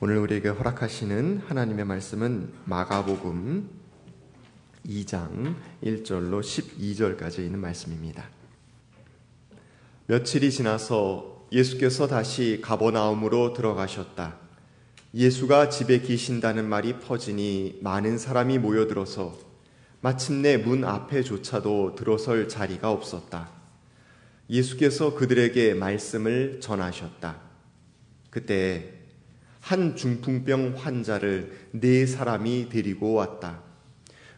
오늘 우리에게 허락하시는 하나님의 말씀은 마가복음 2장 1절로 12절까지 있는 말씀입니다. 며칠이 지나서 예수께서 다시 가버나움으로 들어가셨다. 예수가 집에 계신다는 말이 퍼지니 많은 사람이 모여들어서 마침내 문 앞에조차도 들어설 자리가 없었다. 예수께서 그들에게 말씀을 전하셨다. 그때 한 중풍병 환자를 네 사람이 데리고 왔다.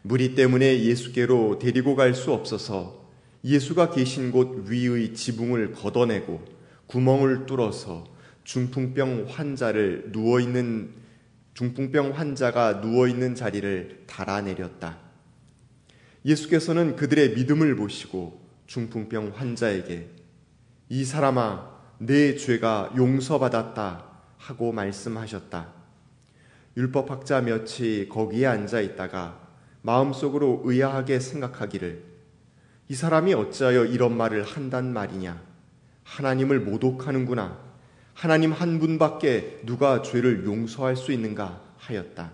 무리 때문에 예수께로 데리고 갈 수 없어서 예수가 계신 곳 위의 지붕을 걷어내고 구멍을 뚫어서 중풍병 환자를 누워 있는 중풍병 환자가 누워 있는 자리를 달아내렸다. 예수께서는 그들의 믿음을 보시고 중풍병 환자에게 이 사람아 내 죄가 용서받았다 하고 말씀하셨다. 율법학자 몇이 거기에 앉아 있다가 마음속으로 의아하게 생각하기를 이 사람이 어찌하여 이런 말을 한단 말이냐? 하나님을 모독하는구나. 하나님 한 분밖에 누가 죄를 용서할 수 있는가 하였다.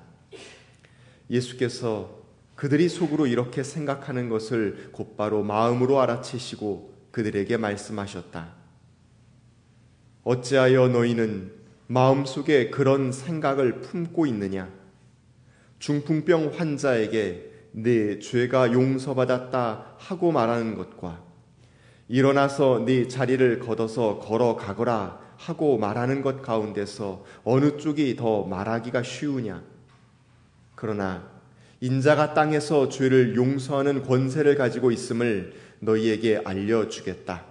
예수께서 그들이 속으로 이렇게 생각하는 것을 곧바로 마음으로 알아채시고 그들에게 말씀하셨다. 어찌하여 너희는 마음속에 그런 생각을 품고 있느냐? 중풍병 환자에게 네 죄가 용서받았다 하고 말하는 것과 일어나서 네 자리를 걷어서 걸어가거라 하고 말하는 것 가운데서 어느 쪽이 더 말하기가 쉬우냐? 그러나 인자가 땅에서 죄를 용서하는 권세를 가지고 있음을 너희에게 알려주겠다.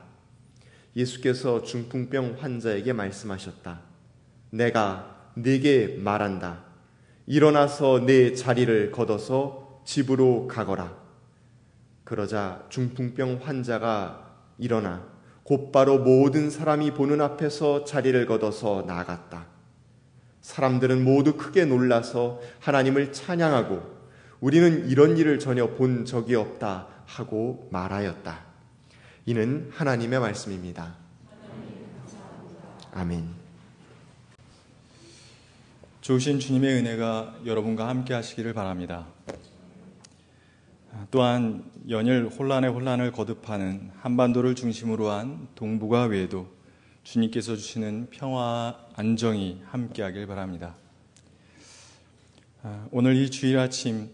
예수께서 중풍병 환자에게 말씀하셨다. 내가 네게 말한다. 일어나서 내 자리를 걷어서 집으로 가거라. 그러자 중풍병 환자가 일어나 곧바로 모든 사람이 보는 앞에서 자리를 걷어서 나갔다. 사람들은 모두 크게 놀라서 하나님을 찬양하고 우리는 이런 일을 전혀 본 적이 없다 하고 말하였다. 이는 하나님의 말씀입니다. 아멘. 좋으신 주님의 은혜가 여러분과 함께 하시기를 바랍니다. 또한 연일 혼란의 혼란을 거듭하는 한반도를 중심으로 한 동북아 외에도 주님께서 주시는 평화 안정이 함께하길 바랍니다. 오늘 이 주일 아침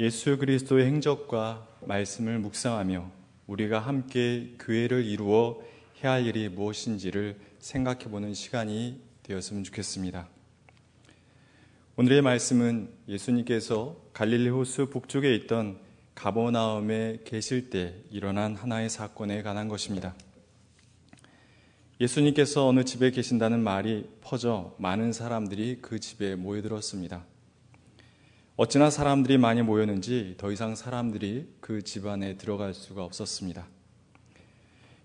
예수 그리스도의 행적과 말씀을 묵상하며 우리가 함께 교회를 이루어 해야 할 일이 무엇인지를 생각해 보는 시간이 되었으면 좋겠습니다. 오늘의 말씀은 예수님께서 갈릴리 호수 북쪽에 있던 가버나움에 계실 때 일어난 하나의 사건에 관한 것입니다. 예수님께서 어느 집에 계신다는 말이 퍼져 많은 사람들이 그 집에 모여들었습니다. 어찌나 사람들이 많이 모였는지 더 이상 사람들이 그 집 안에 들어갈 수가 없었습니다.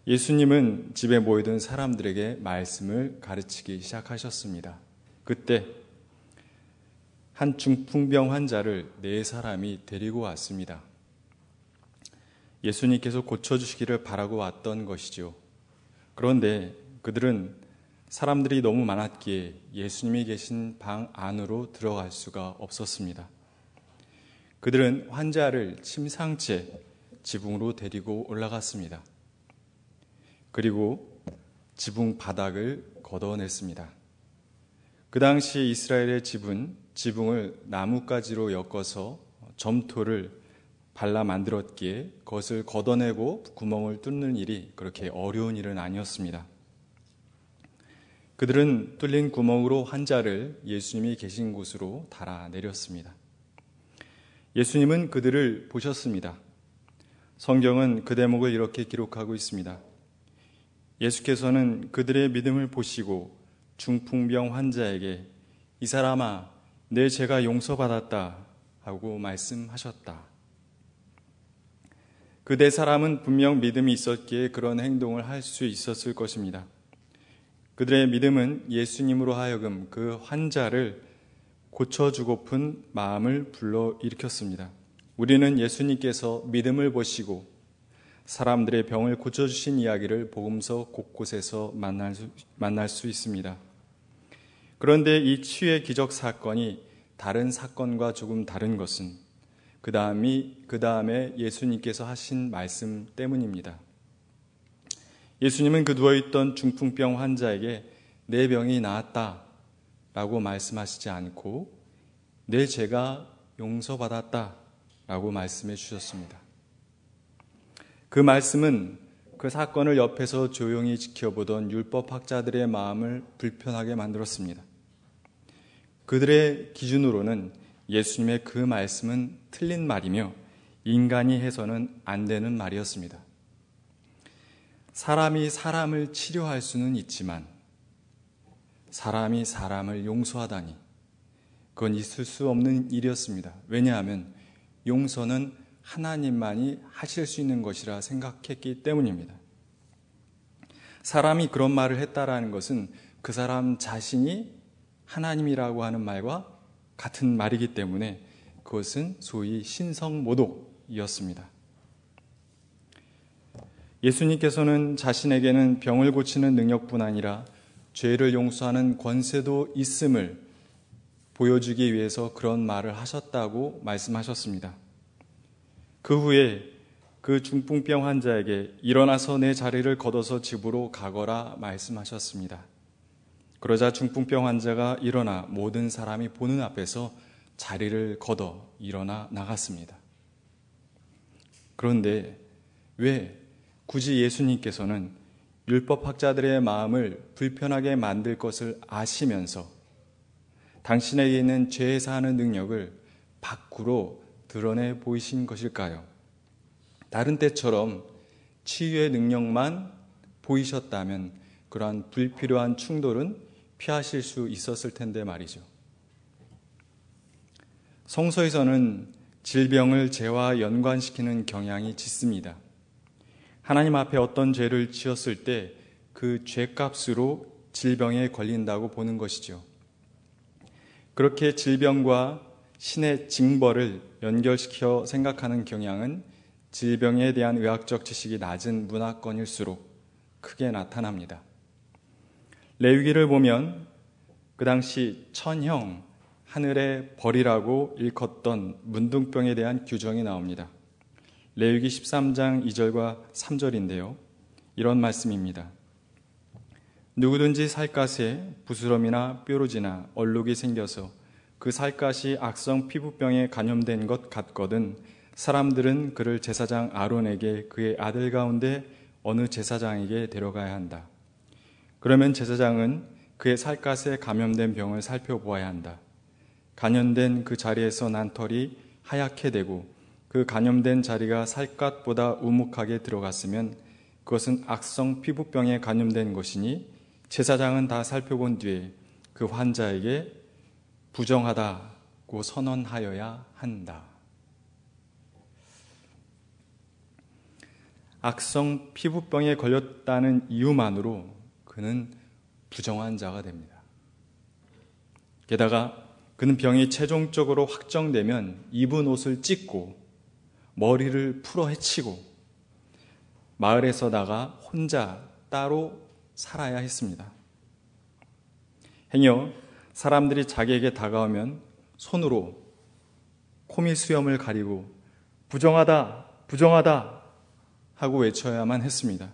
예수님은 집에 모여든 사람들에게 말씀을 가르치기 시작하셨습니다. 그때 한 중풍병 환자를 네 사람이 데리고 왔습니다. 예수님께서 고쳐주시기를 바라고 왔던 것이죠. 그런데 그들은 사람들이 너무 많았기에 예수님이 계신 방 안으로 들어갈 수가 없었습니다. 그들은 환자를 침상채 지붕으로 데리고 올라갔습니다. 그리고 지붕 바닥을 걷어냈습니다. 그 당시 이스라엘의 집은 지붕을 나뭇가지로 엮어서 점토를 발라 만들었기에 그것을 걷어내고 구멍을 뚫는 일이 그렇게 어려운 일은 아니었습니다. 그들은 뚫린 구멍으로 환자를 예수님이 계신 곳으로 달아내렸습니다. 예수님은 그들을 보셨습니다. 성경은 그 대목을 이렇게 기록하고 있습니다. 예수께서는 그들의 믿음을 보시고 중풍병 환자에게 이 사람아 내 죄가 용서받았다 하고 말씀하셨다. 그네 사람은 분명 믿음이 있었기에 그런 행동을 할 수 있었을 것입니다. 그들의 믿음은 예수님으로 하여금 그 환자를 고쳐주고픈 마음을 불러 일으켰습니다. 우리는 예수님께서 믿음을 보시고 사람들의 병을 고쳐주신 이야기를 복음서 곳곳에서 만날 수, 만날 수 있습니다. 그런데 이 치유의 기적 사건이 다른 사건과 조금 다른 것은 그 다음이 그 다음에 예수님께서 하신 말씀 때문입니다. 예수님은 그 누워있던 중풍병 환자에게 내 병이 나았다 라고 말씀하시지 않고 내 죄가 용서받았다 라고 말씀해 주셨습니다. 그 말씀은 그 사건을 옆에서 조용히 지켜보던 율법학자들의 마음을 불편하게 만들었습니다. 그들의 기준으로는 예수님의 그 말씀은 틀린 말이며 인간이 해서는 안 되는 말이었습니다. 사람이 사람을 치료할 수는 있지만 사람이 사람을 용서하다니 그건 있을 수 없는 일이었습니다. 왜냐하면 용서는 하나님만이 하실 수 있는 것이라 생각했기 때문입니다. 사람이 그런 말을 했다라는 것은 그 사람 자신이 하나님이라고 하는 말과 같은 말이기 때문에 그것은 소위 신성모독이었습니다. 예수님께서는 자신에게는 병을 고치는 능력뿐 아니라 죄를 용서하는 권세도 있음을 보여주기 위해서 그런 말을 하셨다고 말씀하셨습니다. 그 후에 그 중풍병 환자에게 일어나서 내 자리를 걷어서 집으로 가거라 말씀하셨습니다. 그러자 중풍병 환자가 일어나 모든 사람이 보는 앞에서 자리를 걷어 일어나 나갔습니다. 그런데 왜 굳이 예수님께서는 율법학자들의 마음을 불편하게 만들 것을 아시면서 당신에게 있는 죄 사하는 능력을 밖으로 드러내 보이신 것일까요? 다른 때처럼 치유의 능력만 보이셨다면 그러한 불필요한 충돌은 피하실 수 있었을 텐데 말이죠. 성서에서는 질병을 죄와 연관시키는 경향이 짙습니다. 하나님 앞에 어떤 죄를 지었을 때 그 죄값으로 질병에 걸린다고 보는 것이죠. 그렇게 질병과 신의 징벌을 연결시켜 생각하는 경향은 질병에 대한 의학적 지식이 낮은 문화권일수록 크게 나타납니다. 레위기를 보면 그 당시 천형, 하늘의 벌이라고 일컫던 문둥병에 대한 규정이 나옵니다. 레위기 13장 2절과 3절인데요. 이런 말씀입니다. 누구든지 살갗에 부스럼이나 뾰루지나 얼룩이 생겨서 그 살갗이 악성 피부병에 감염된 것 같거든 사람들은 그를 제사장 아론에게 그의 아들 가운데 어느 제사장에게 데려가야 한다. 그러면 제사장은 그의 살갗에 감염된 병을 살펴보아야 한다. 감염된 그 자리에서 난 털이 하얗게 되고 그 감염된 자리가 살갗보다 우묵하게 들어갔으면 그것은 악성 피부병에 감염된 것이니 제사장은 다 살펴본 뒤에 그 환자에게 부정하다고 선언하여야 한다. 악성 피부병에 걸렸다는 이유만으로 그는 부정한 자가 됩니다. 게다가 그는 병이 최종적으로 확정되면 입은 옷을 찢고 머리를 풀어 헤치고 마을에서 나가 혼자 따로 살아야 했습니다. 행여 사람들이 자기에게 다가오면 손으로 코미 수염을 가리고 부정하다, 부정하다 하고 외쳐야만 했습니다.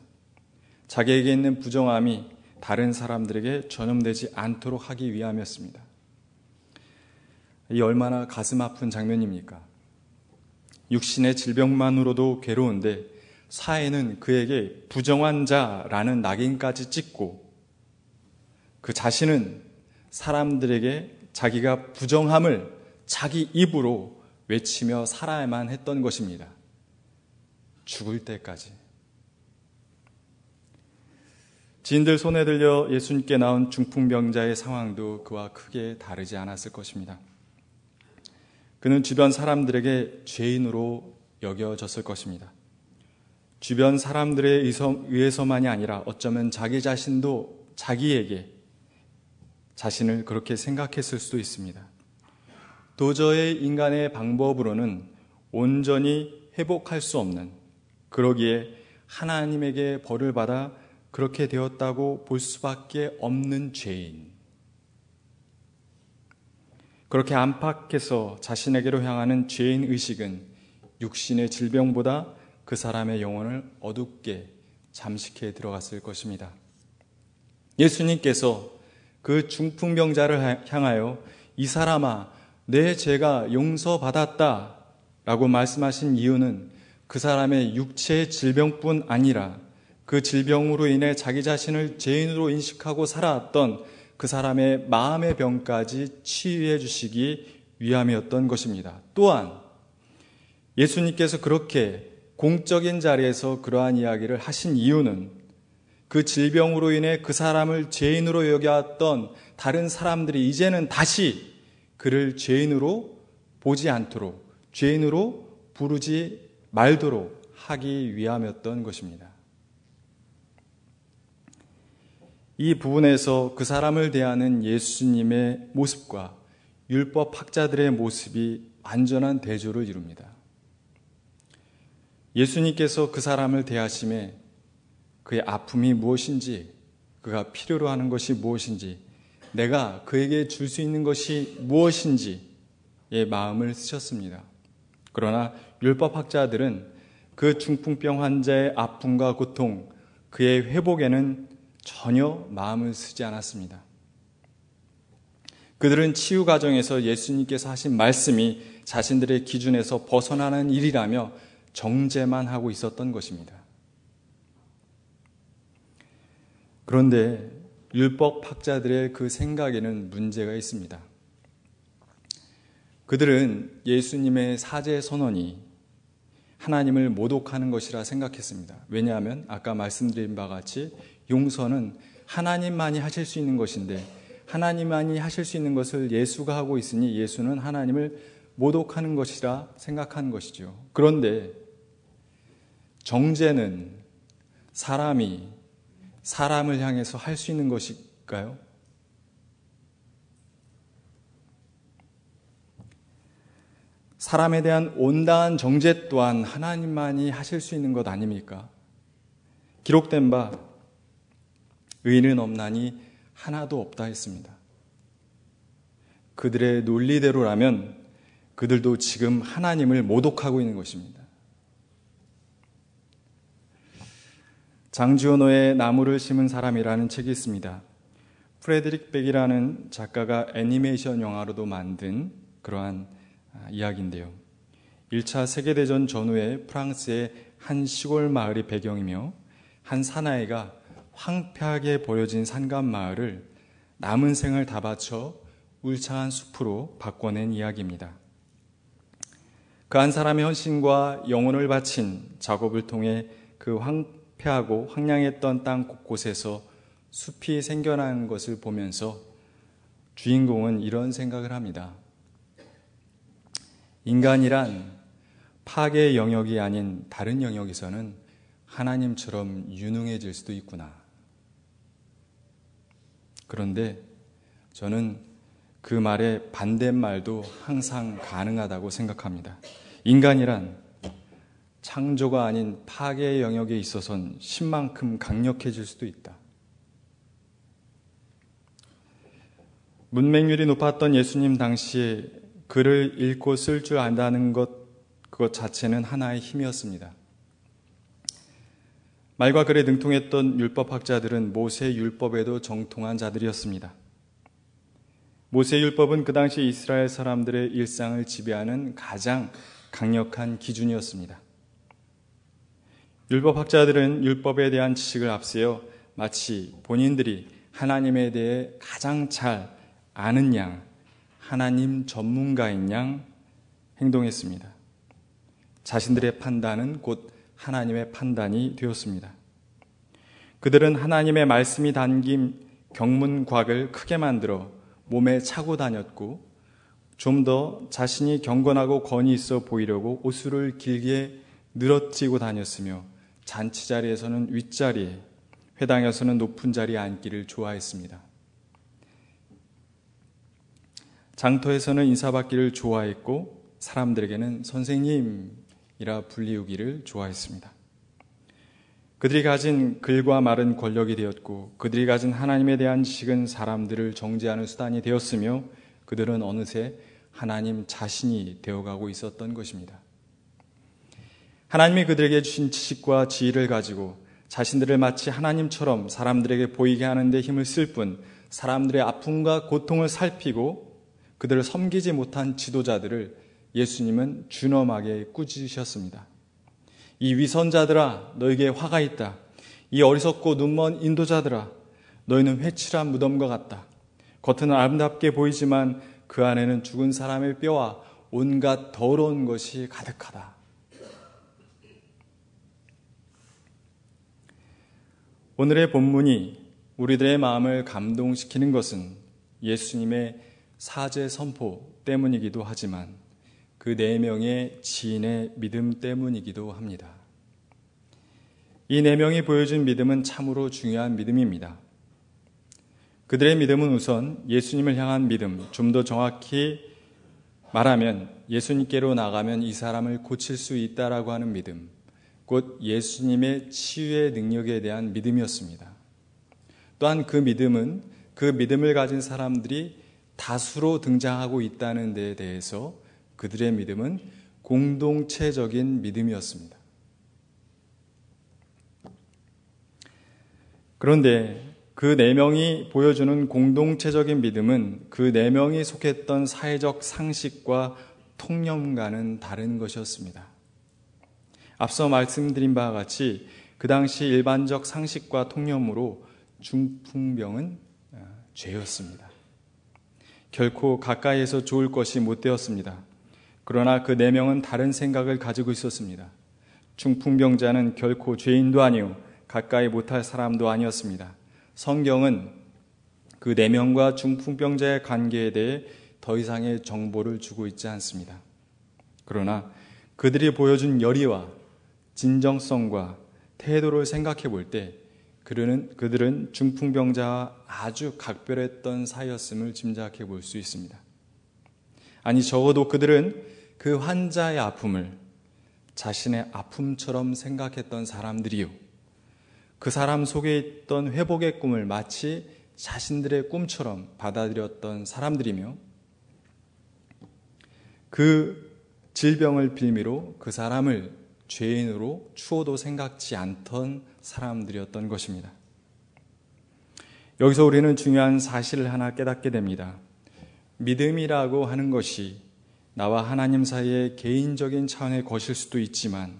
자기에게 있는 부정함이 다른 사람들에게 전염되지 않도록 하기 위함이었습니다. 이 얼마나 가슴 아픈 장면입니까? 육신의 질병만으로도 괴로운데 사회는 그에게 부정한 자라는 낙인까지 찍고 그 자신은 사람들에게 자기가 부정함을 자기 입으로 외치며 살아야만 했던 것입니다. 죽을 때까지. 지인들 손에 들려 예수님께 나온 중풍병자의 상황도 그와 크게 다르지 않았을 것입니다. 그는 주변 사람들에게 죄인으로 여겨졌을 것입니다. 주변 사람들에 의해서만이 아니라 어쩌면 자기 자신도 자기에게 자신을 그렇게 생각했을 수도 있습니다. 도저히 인간의 방법으로는 온전히 회복할 수 없는 그러기에 하나님에게 벌을 받아 그렇게 되었다고 볼 수밖에 없는 죄인. 그렇게 안팎에서 자신에게로 향하는 죄인 의식은 육신의 질병보다 그 사람의 영혼을 어둡게 잠식해 들어갔을 것입니다. 예수님께서 그 중풍병자를 향하여 이 사람아, 내 죄가 용서받았다 라고 말씀하신 이유는 그 사람의 육체의 질병뿐 아니라 그 질병으로 인해 자기 자신을 죄인으로 인식하고 살아왔던 그 사람의 마음의 병까지 치유해 주시기 위함이었던 것입니다. 또한 예수님께서 그렇게 공적인 자리에서 그러한 이야기를 하신 이유는 그 질병으로 인해 그 사람을 죄인으로 여겨왔던 다른 사람들이 이제는 다시 그를 죄인으로 보지 않도록 죄인으로 부르지 말도록 하기 위함이었던 것입니다. 이 부분에서 그 사람을 대하는 예수님의 모습과 율법 학자들의 모습이 완전한 대조를 이룹니다. 예수님께서 그 사람을 대하심에 그의 아픔이 무엇인지, 그가 필요로 하는 것이 무엇인지, 내가 그에게 줄 수 있는 것이 무엇인지의 마음을 쓰셨습니다. 그러나 율법학자들은 그 중풍병 환자의 아픔과 고통, 그의 회복에는 전혀 마음을 쓰지 않았습니다. 그들은 치유 과정에서 예수님께서 하신 말씀이 자신들의 기준에서 벗어나는 일이라며 정제만 하고 있었던 것입니다. 그런데 율법 학자들의 그 생각에는 문제가 있습니다. 그들은 예수님의 사제 선언이 하나님을 모독하는 것이라 생각했습니다. 왜냐하면 아까 말씀드린 바 같이 용서는 하나님만이 하실 수 있는 것인데 하나님만이 하실 수 있는 것을 예수가 하고 있으니 예수는 하나님을 모독하는 것이라 생각하는 것이죠. 그런데 정죄는 사람이 사람을 향해서 할 수 있는 것일까요? 사람에 대한 온다한 정죄 또한 하나님만이 하실 수 있는 것 아닙니까? 기록된 바 의인은 없나니 하나도 없다 했습니다. 그들의 논리대로라면 그들도 지금 하나님을 모독하고 있는 것입니다. 장지호노의 나무를 심은 사람이라는 책이 있습니다. 프레드릭 백이라는 작가가 애니메이션 영화로도 만든 그러한 아, 이야기인데요. 1차 세계대전 전후에 프랑스의 한 시골 마을이 배경이며 한 사나이가 황폐하게 버려진 산간 마을을 남은 생을 다 바쳐 울창한 숲으로 바꿔낸 이야기입니다. 그 한 사람의 헌신과 영혼을 바친 작업을 통해 그 황폐하고 황량했던 땅 곳곳에서 숲이 생겨난 것을 보면서 주인공은 이런 생각을 합니다. 인간이란 파괴의 영역이 아닌 다른 영역에서는 하나님처럼 유능해질 수도 있구나. 그런데 저는 그 말의 반대말도 항상 가능하다고 생각합니다. 인간이란 창조가 아닌 파괴의 영역에 있어선 신만큼 강력해질 수도 있다. 문맹률이 높았던 예수님 당시에 글을 읽고 쓸 줄 안다는 것, 그것 자체는 하나의 힘이었습니다. 말과 글에 능통했던 율법학자들은 모세 율법에도 정통한 자들이었습니다. 모세 율법은 그 당시 이스라엘 사람들의 일상을 지배하는 가장 강력한 기준이었습니다. 율법학자들은 율법에 대한 지식을 앞세워 마치 본인들이 하나님에 대해 가장 잘 아는 양, 하나님 전문가인 양 행동했습니다. 자신들의 판단은 곧 하나님의 판단이 되었습니다. 그들은 하나님의 말씀이 담긴 경문곽을 크게 만들어 몸에 차고 다녔고 좀 더 자신이 경건하고 권위 있어 보이려고 옷을 길게 늘어뜨리고 다녔으며 잔치 자리에서는 윗자리에 회당에서는 높은 자리에 앉기를 좋아했습니다. 장터에서는 인사받기를 좋아했고 사람들에게는 선생님 이라 불리우기를 좋아했습니다. 그들이 가진 글과 말은 권력이 되었고 그들이 가진 하나님에 대한 지식은 사람들을 정죄하는 수단이 되었으며 그들은 어느새 하나님 자신이 되어가고 있었던 것입니다. 하나님이 그들에게 주신 지식과 지혜를 가지고 자신들을 마치 하나님처럼 사람들에게 보이게 하는 데 힘을 쓸 뿐 사람들의 아픔과 고통을 살피고 그들을 섬기지 못한 지도자들을 예수님은 준엄하게 꾸짖으셨습니다. 이 위선자들아 너에게 화가 있다. 이 어리석고 눈먼 인도자들아 너희는 회칠한 무덤과 같다. 겉은 아름답게 보이지만 그 안에는 죽은 사람의 뼈와 온갖 더러운 것이 가득하다. 오늘의 본문이 우리들의 마음을 감동시키는 것은 예수님의 사제 선포 때문이기도 하지만 그 네 명의 지인의 믿음 때문이기도 합니다. 이 네 명이 보여준 믿음은 참으로 중요한 믿음입니다. 그들의 믿음은 우선 예수님을 향한 믿음, 좀 더 정확히 말하면 예수님께로 나가면 이 사람을 고칠 수 있다라고 하는 믿음, 곧 예수님의 치유의 능력에 대한 믿음이었습니다. 또한 그 믿음은 그 믿음을 가진 사람들이 다수로 등장하고 있다는 데에 대해서 그들의 믿음은 공동체적인 믿음이었습니다. 그런데 그 네 명이 보여주는 공동체적인 믿음은 그 네 명이 속했던 사회적 상식과 통념과는 다른 것이었습니다. 앞서 말씀드린 바와 같이 그 당시 일반적 상식과 통념으로 중풍병은 어, 죄였습니다. 결코 가까이에서 좋을 것이 못 되었습니다. 그러나 그 네 명은 다른 생각을 가지고 있었습니다. 중풍병자는 결코 죄인도 아니요 가까이 못할 사람도 아니었습니다. 성경은 그 네 명과 중풍병자의 관계에 대해 더 이상의 정보를 주고 있지 않습니다. 그러나 그들이 보여준 열의와 진정성과 태도를 생각해 볼 때 그들은, 그들은 중풍병자와 아주 각별했던 사이였음을 짐작해 볼 수 있습니다. 아니, 적어도 그들은 그 환자의 아픔을 자신의 아픔처럼 생각했던 사람들이요. 그 사람 속에 있던 회복의 꿈을 마치 자신들의 꿈처럼 받아들였던 사람들이며 그 질병을 빌미로 그 사람을 죄인으로 추호도 생각지 않던 사람들이었던 것입니다. 여기서 우리는 중요한 사실을 하나 깨닫게 됩니다. 믿음이라고 하는 것이 나와 하나님 사이의 개인적인 차원의 것일 수도 있지만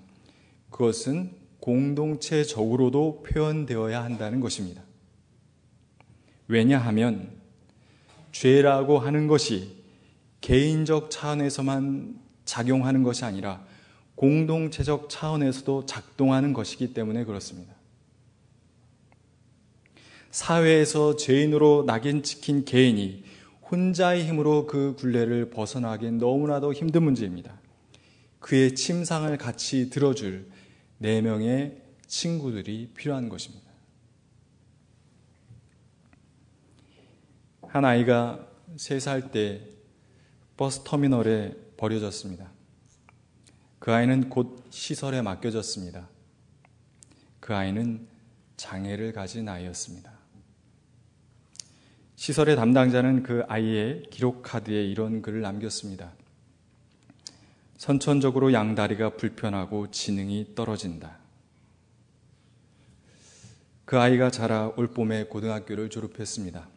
그것은 공동체적으로도 표현되어야 한다는 것입니다. 왜냐하면 죄라고 하는 것이 개인적 차원에서만 작용하는 것이 아니라 공동체적 차원에서도 작동하는 것이기 때문에 그렇습니다. 사회에서 죄인으로 낙인 찍힌 개인이 혼자의 힘으로 그 굴레를 벗어나기엔 너무나도 힘든 문제입니다. 그의 침상을 같이 들어줄 네 명의 친구들이 필요한 것입니다. 한 아이가 세 살 때 버스 터미널에 버려졌습니다. 그 아이는 곧 시설에 맡겨졌습니다. 그 아이는 장애를 가진 아이였습니다. 시설의 담당자는 그 아이의 기록 카드에 이런 글을 남겼습니다. 선천적으로 양다리가 불편하고 지능이 떨어진다. 그 아이가 자라 올 봄에 고등학교를 졸업했습니다.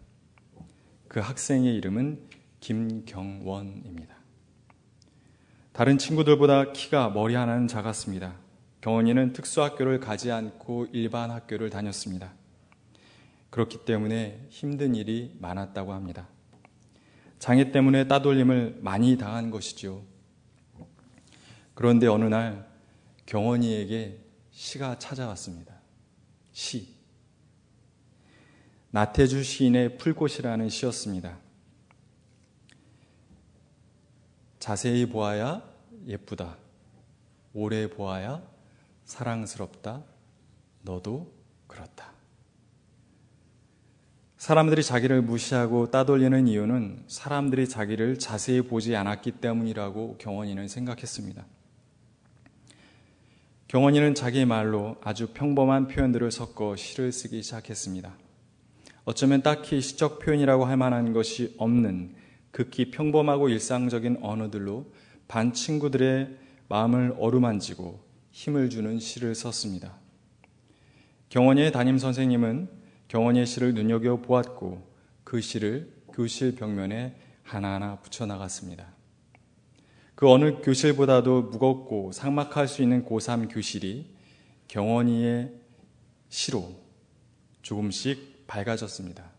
그 학생의 이름은 김경원입니다. 다른 친구들보다 키가 머리 하나는 작았습니다. 경원이는 특수학교를 가지 않고 일반 학교를 다녔습니다. 그렇기 때문에 힘든 일이 많았다고 합니다. 장애 때문에 따돌림을 많이 당한 것이죠. 그런데 어느 날 경원이에게 시가 찾아왔습니다. 시. 나태주 시인의 풀꽃이라는 시였습니다. 자세히 보아야 예쁘다. 오래 보아야 사랑스럽다. 너도 그렇다. 사람들이 자기를 무시하고 따돌리는 이유는 사람들이 자기를 자세히 보지 않았기 때문이라고 경원이는 생각했습니다. 경원이는 자기 말로 아주 평범한 표현들을 섞어 시를 쓰기 시작했습니다. 어쩌면 딱히 시적 표현이라고 할 만한 것이 없는 극히 평범하고 일상적인 언어들로 반 친구들의 마음을 어루만지고 힘을 주는 시를 썼습니다. 경원의 담임 선생님은 경원의 시를 눈여겨 보았고 그 시를 교실 벽면에 하나하나 붙여 나갔습니다. 그 어느 교실보다도 무겁고 삭막할 수 있는 고3 교실이 경원이의 시로 조금씩 밝아졌습니다.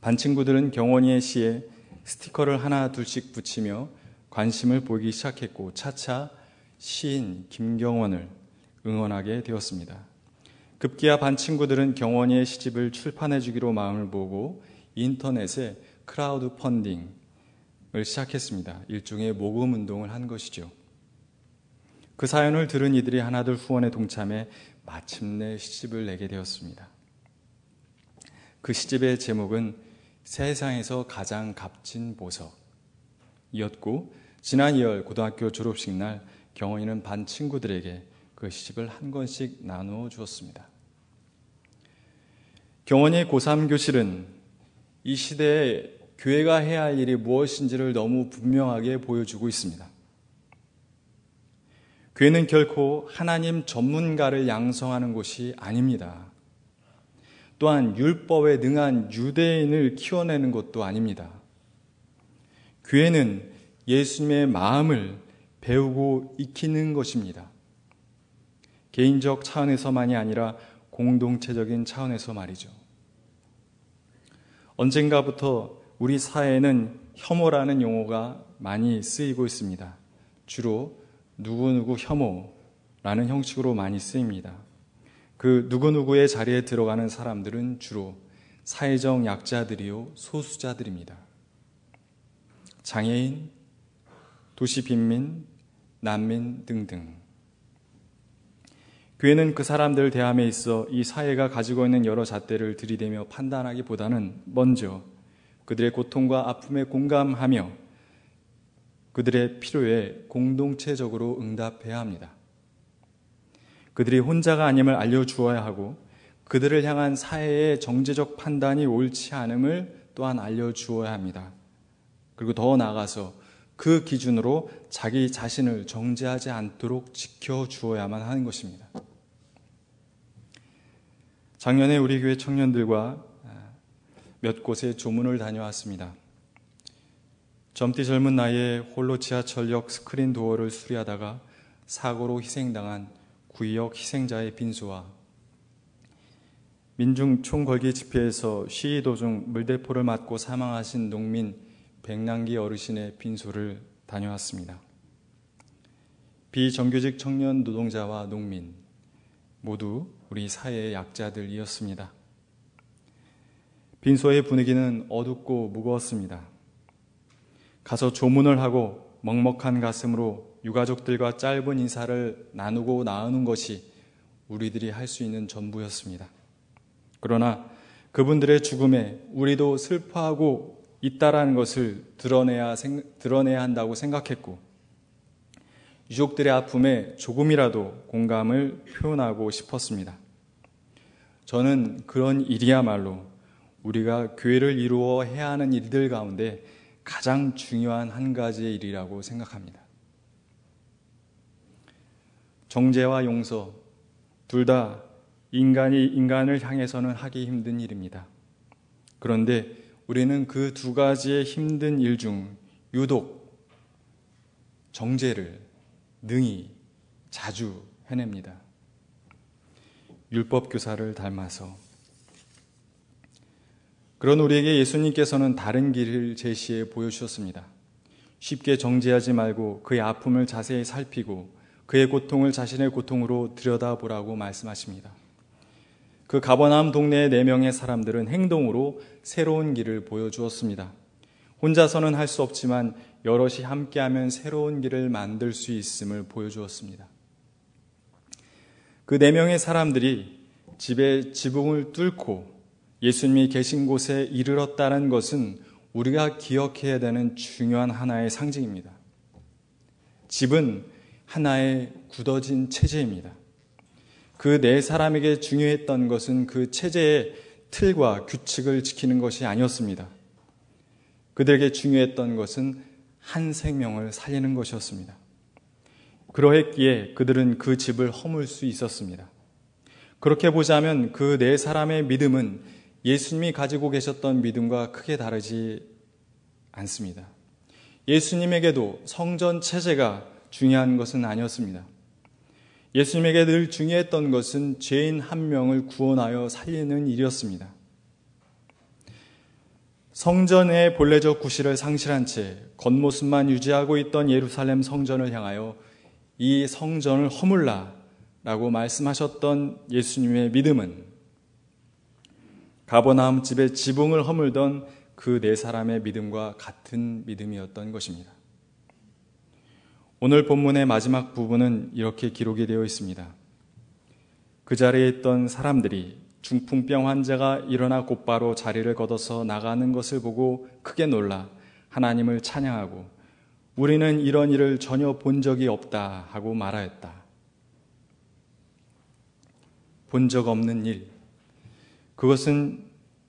반 친구들은 경원이의 시에 스티커를 하나 둘씩 붙이며 관심을 보이기 시작했고 차차 시인 김경원을 응원하게 되었습니다. 급기야 반 친구들은 경원이의 시집을 출판해 주기로 마음을 모으고 인터넷에 크라우드 펀딩을 시작했습니다. 일종의 모금 운동을 한 것이죠. 그 사연을 들은 이들이 하나둘 후원에 동참해 마침내 시집을 내게 되었습니다. 그 시집의 제목은 세상에서 가장 값진 보석이었고 지난 2월 고등학교 졸업식 날 경원이는 반 친구들에게 그 시집을 한 권씩 나누어 주었습니다. 경원이의 고3 교실은 이 시대에 교회가 해야 할 일이 무엇인지를 너무 분명하게 보여주고 있습니다. 교회는 결코 하나님 전문가를 양성하는 곳이 아닙니다. 또한 율법에 능한 유대인을 키워내는 것도 아닙니다. 교회는 예수님의 마음을 배우고 익히는 것입니다. 개인적 차원에서만이 아니라 공동체적인 차원에서 말이죠. 언젠가부터 우리 사회에는 혐오라는 용어가 많이 쓰이고 있습니다. 주로 누구누구 혐오라는 형식으로 많이 쓰입니다. 그 누구누구의 자리에 들어가는 사람들은 주로 사회적 약자들이요, 소수자들입니다. 장애인, 도시 빈민, 난민 등등. 교회는 그 사람들을 대함에 있어 이 사회가 가지고 있는 여러 잣대를 들이대며 판단하기보다는 먼저 그들의 고통과 아픔에 공감하며 그들의 필요에 공동체적으로 응답해야 합니다. 그들이 혼자가 아님을 알려주어야 하고 그들을 향한 사회의 정제적 판단이 옳지 않음을 또한 알려주어야 합니다. 그리고 더 나아가서 그 기준으로 자기 자신을 정죄하지 않도록 지켜주어야만 하는 것입니다. 작년에 우리 교회 청년들과 몇 곳에 조문을 다녀왔습니다. 젊디 젊은 나이에 홀로 지하철역 스크린 도어를 수리하다가 사고로 희생당한 구역 희생자의 빈소와 민중 총궐기 집회에서 시위 도중 물대포를 맞고 사망하신 농민 백남기 어르신의 빈소를 다녀왔습니다. 비정규직 청년 노동자와 농민 모두 우리 사회의 약자들이었습니다. 빈소의 분위기는 어둡고 무거웠습니다. 가서 조문을 하고 먹먹한 가슴으로 유가족들과 짧은 인사를 나누고 나누는 것이 우리들이 할 수 있는 전부였습니다. 그러나 그분들의 죽음에 우리도 슬퍼하고 있다라는 것을 드러내야, 드러내야 한다고 생각했고, 유족들의 아픔에 조금이라도 공감을 표현하고 싶었습니다. 저는 그런 일이야말로 우리가 교회를 이루어 해야 하는 일들 가운데 가장 중요한 한 가지의 일이라고 생각합니다. 정죄와 용서 둘 다 인간이 인간을 향해서는 하기 힘든 일입니다. 그런데 우리는 그 두 가지의 힘든 일 중 유독 정죄를 능히 자주 해냅니다. 율법 교사를 닮아서 그런 우리에게 예수님께서는 다른 길을 제시해 보여주셨습니다. 쉽게 정죄하지 말고 그의 아픔을 자세히 살피고 그의 고통을 자신의 고통으로 들여다보라고 말씀하십니다. 그 가버나움 동네의 네 명의 사람들은 행동으로 새로운 길을 보여주었습니다. 혼자서는 할 수 없지만 여럿이 함께하면 새로운 길을 만들 수 있음을 보여주었습니다. 그 네 명의 사람들이 집에 지붕을 뚫고 예수님이 계신 곳에 이르렀다는 것은 우리가 기억해야 되는 중요한 하나의 상징입니다. 집은 하나의 굳어진 체제입니다. 그 네 사람에게 중요했던 것은 그 체제의 틀과 규칙을 지키는 것이 아니었습니다. 그들에게 중요했던 것은 한 생명을 살리는 것이었습니다. 그러했기에 그들은 그 집을 허물 수 있었습니다. 그렇게 보자면 그 네 사람의 믿음은 예수님이 가지고 계셨던 믿음과 크게 다르지 않습니다. 예수님에게도 성전 체제가 중요한 것은 아니었습니다. 예수님에게 늘 중요했던 것은 죄인 한 명을 구원하여 살리는 일이었습니다. 성전의 본래적 구실을 상실한 채 겉모습만 유지하고 있던 예루살렘 성전을 향하여 이 성전을 허물라 라고 말씀하셨던 예수님의 믿음은 가버나움 집의 지붕을 허물던 그 네 사람의 믿음과 같은 믿음이었던 것입니다. 오늘 본문의 마지막 부분은 이렇게 기록이 되어 있습니다. 그 자리에 있던 사람들이 중풍병 환자가 일어나 곧바로 자리를 걷어서 나가는 것을 보고 크게 놀라 하나님을 찬양하고 우리는 이런 일을 전혀 본 적이 없다 하고 말하였다. 본 적 없는 일. 그것은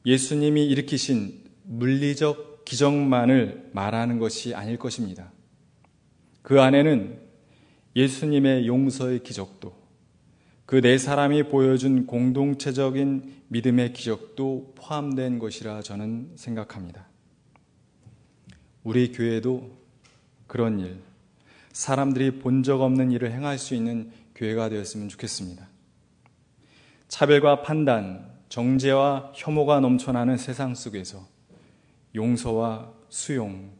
예수님이 일으키신 물리적 기적만을 말하는 것이 아닐 것입니다. 그 안에는 예수님의 용서의 기적도, 그 네 사람이 보여준 공동체적인 믿음의 기적도 포함된 것이라 저는 생각합니다. 우리 교회도 그런 일, 사람들이 본 적 없는 일을 행할 수 있는 교회가 되었으면 좋겠습니다. 차별과 판단, 정죄와 혐오가 넘쳐나는 세상 속에서 용서와 수용,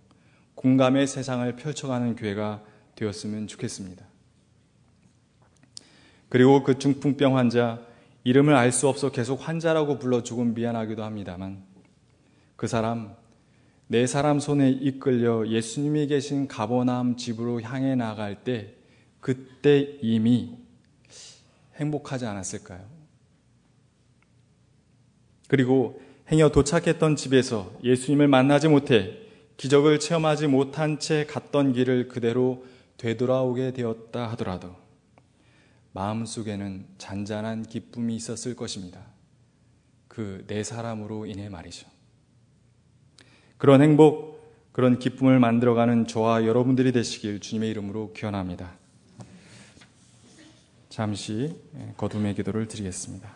공감의 세상을 펼쳐가는 교회가 되었으면 좋겠습니다. 그리고 그 중풍병 환자, 이름을 알 수 없어 계속 환자라고 불러 조금 미안하기도 합니다만 그 사람, 네 사람 손에 이끌려 예수님이 계신 가버나움 집으로 향해 나갈 때 그때 이미 행복하지 않았을까요? 그리고 행여 도착했던 집에서 예수님을 만나지 못해 기적을 체험하지 못한 채 갔던 길을 그대로 되돌아오게 되었다 하더라도 마음속에는 잔잔한 기쁨이 있었을 것입니다. 그네 사람으로 인해 말이죠. 그런 행복, 그런 기쁨을 만들어가는 저와 여러분들이 되시길 주님의 이름으로 기원합니다. 잠시 거둠의 기도를 드리겠습니다.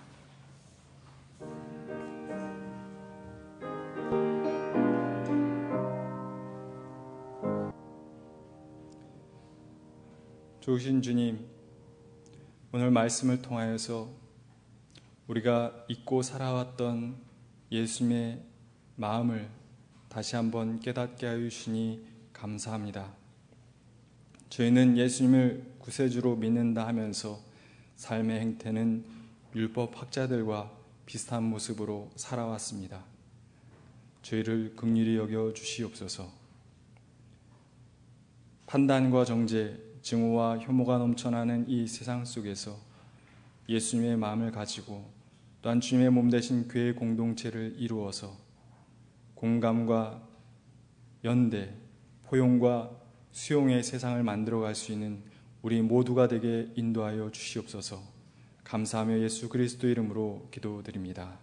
좋으신 주님, 오늘 말씀을 통하여서 우리가 잊고 살아왔던 예수님의 마음을 다시 한번 깨닫게 하여 주시니 감사합니다. 저희는 예수님을 구세주로 믿는다 하면서 삶의 행태는 율법 학자들과 비슷한 모습으로 살아왔습니다. 저희를 극률히 여겨 주시옵소서. 판단과 정죄, 증오와 혐오가 넘쳐나는 이 세상 속에서 예수님의 마음을 가지고 또한 주님의 몸 대신 교회 공동체를 이루어서 공감과 연대, 포용과 수용의 세상을 만들어 갈 수 있는 우리 모두가 되게 인도하여 주시옵소서 감사하며 예수 그리스도 이름으로 기도드립니다.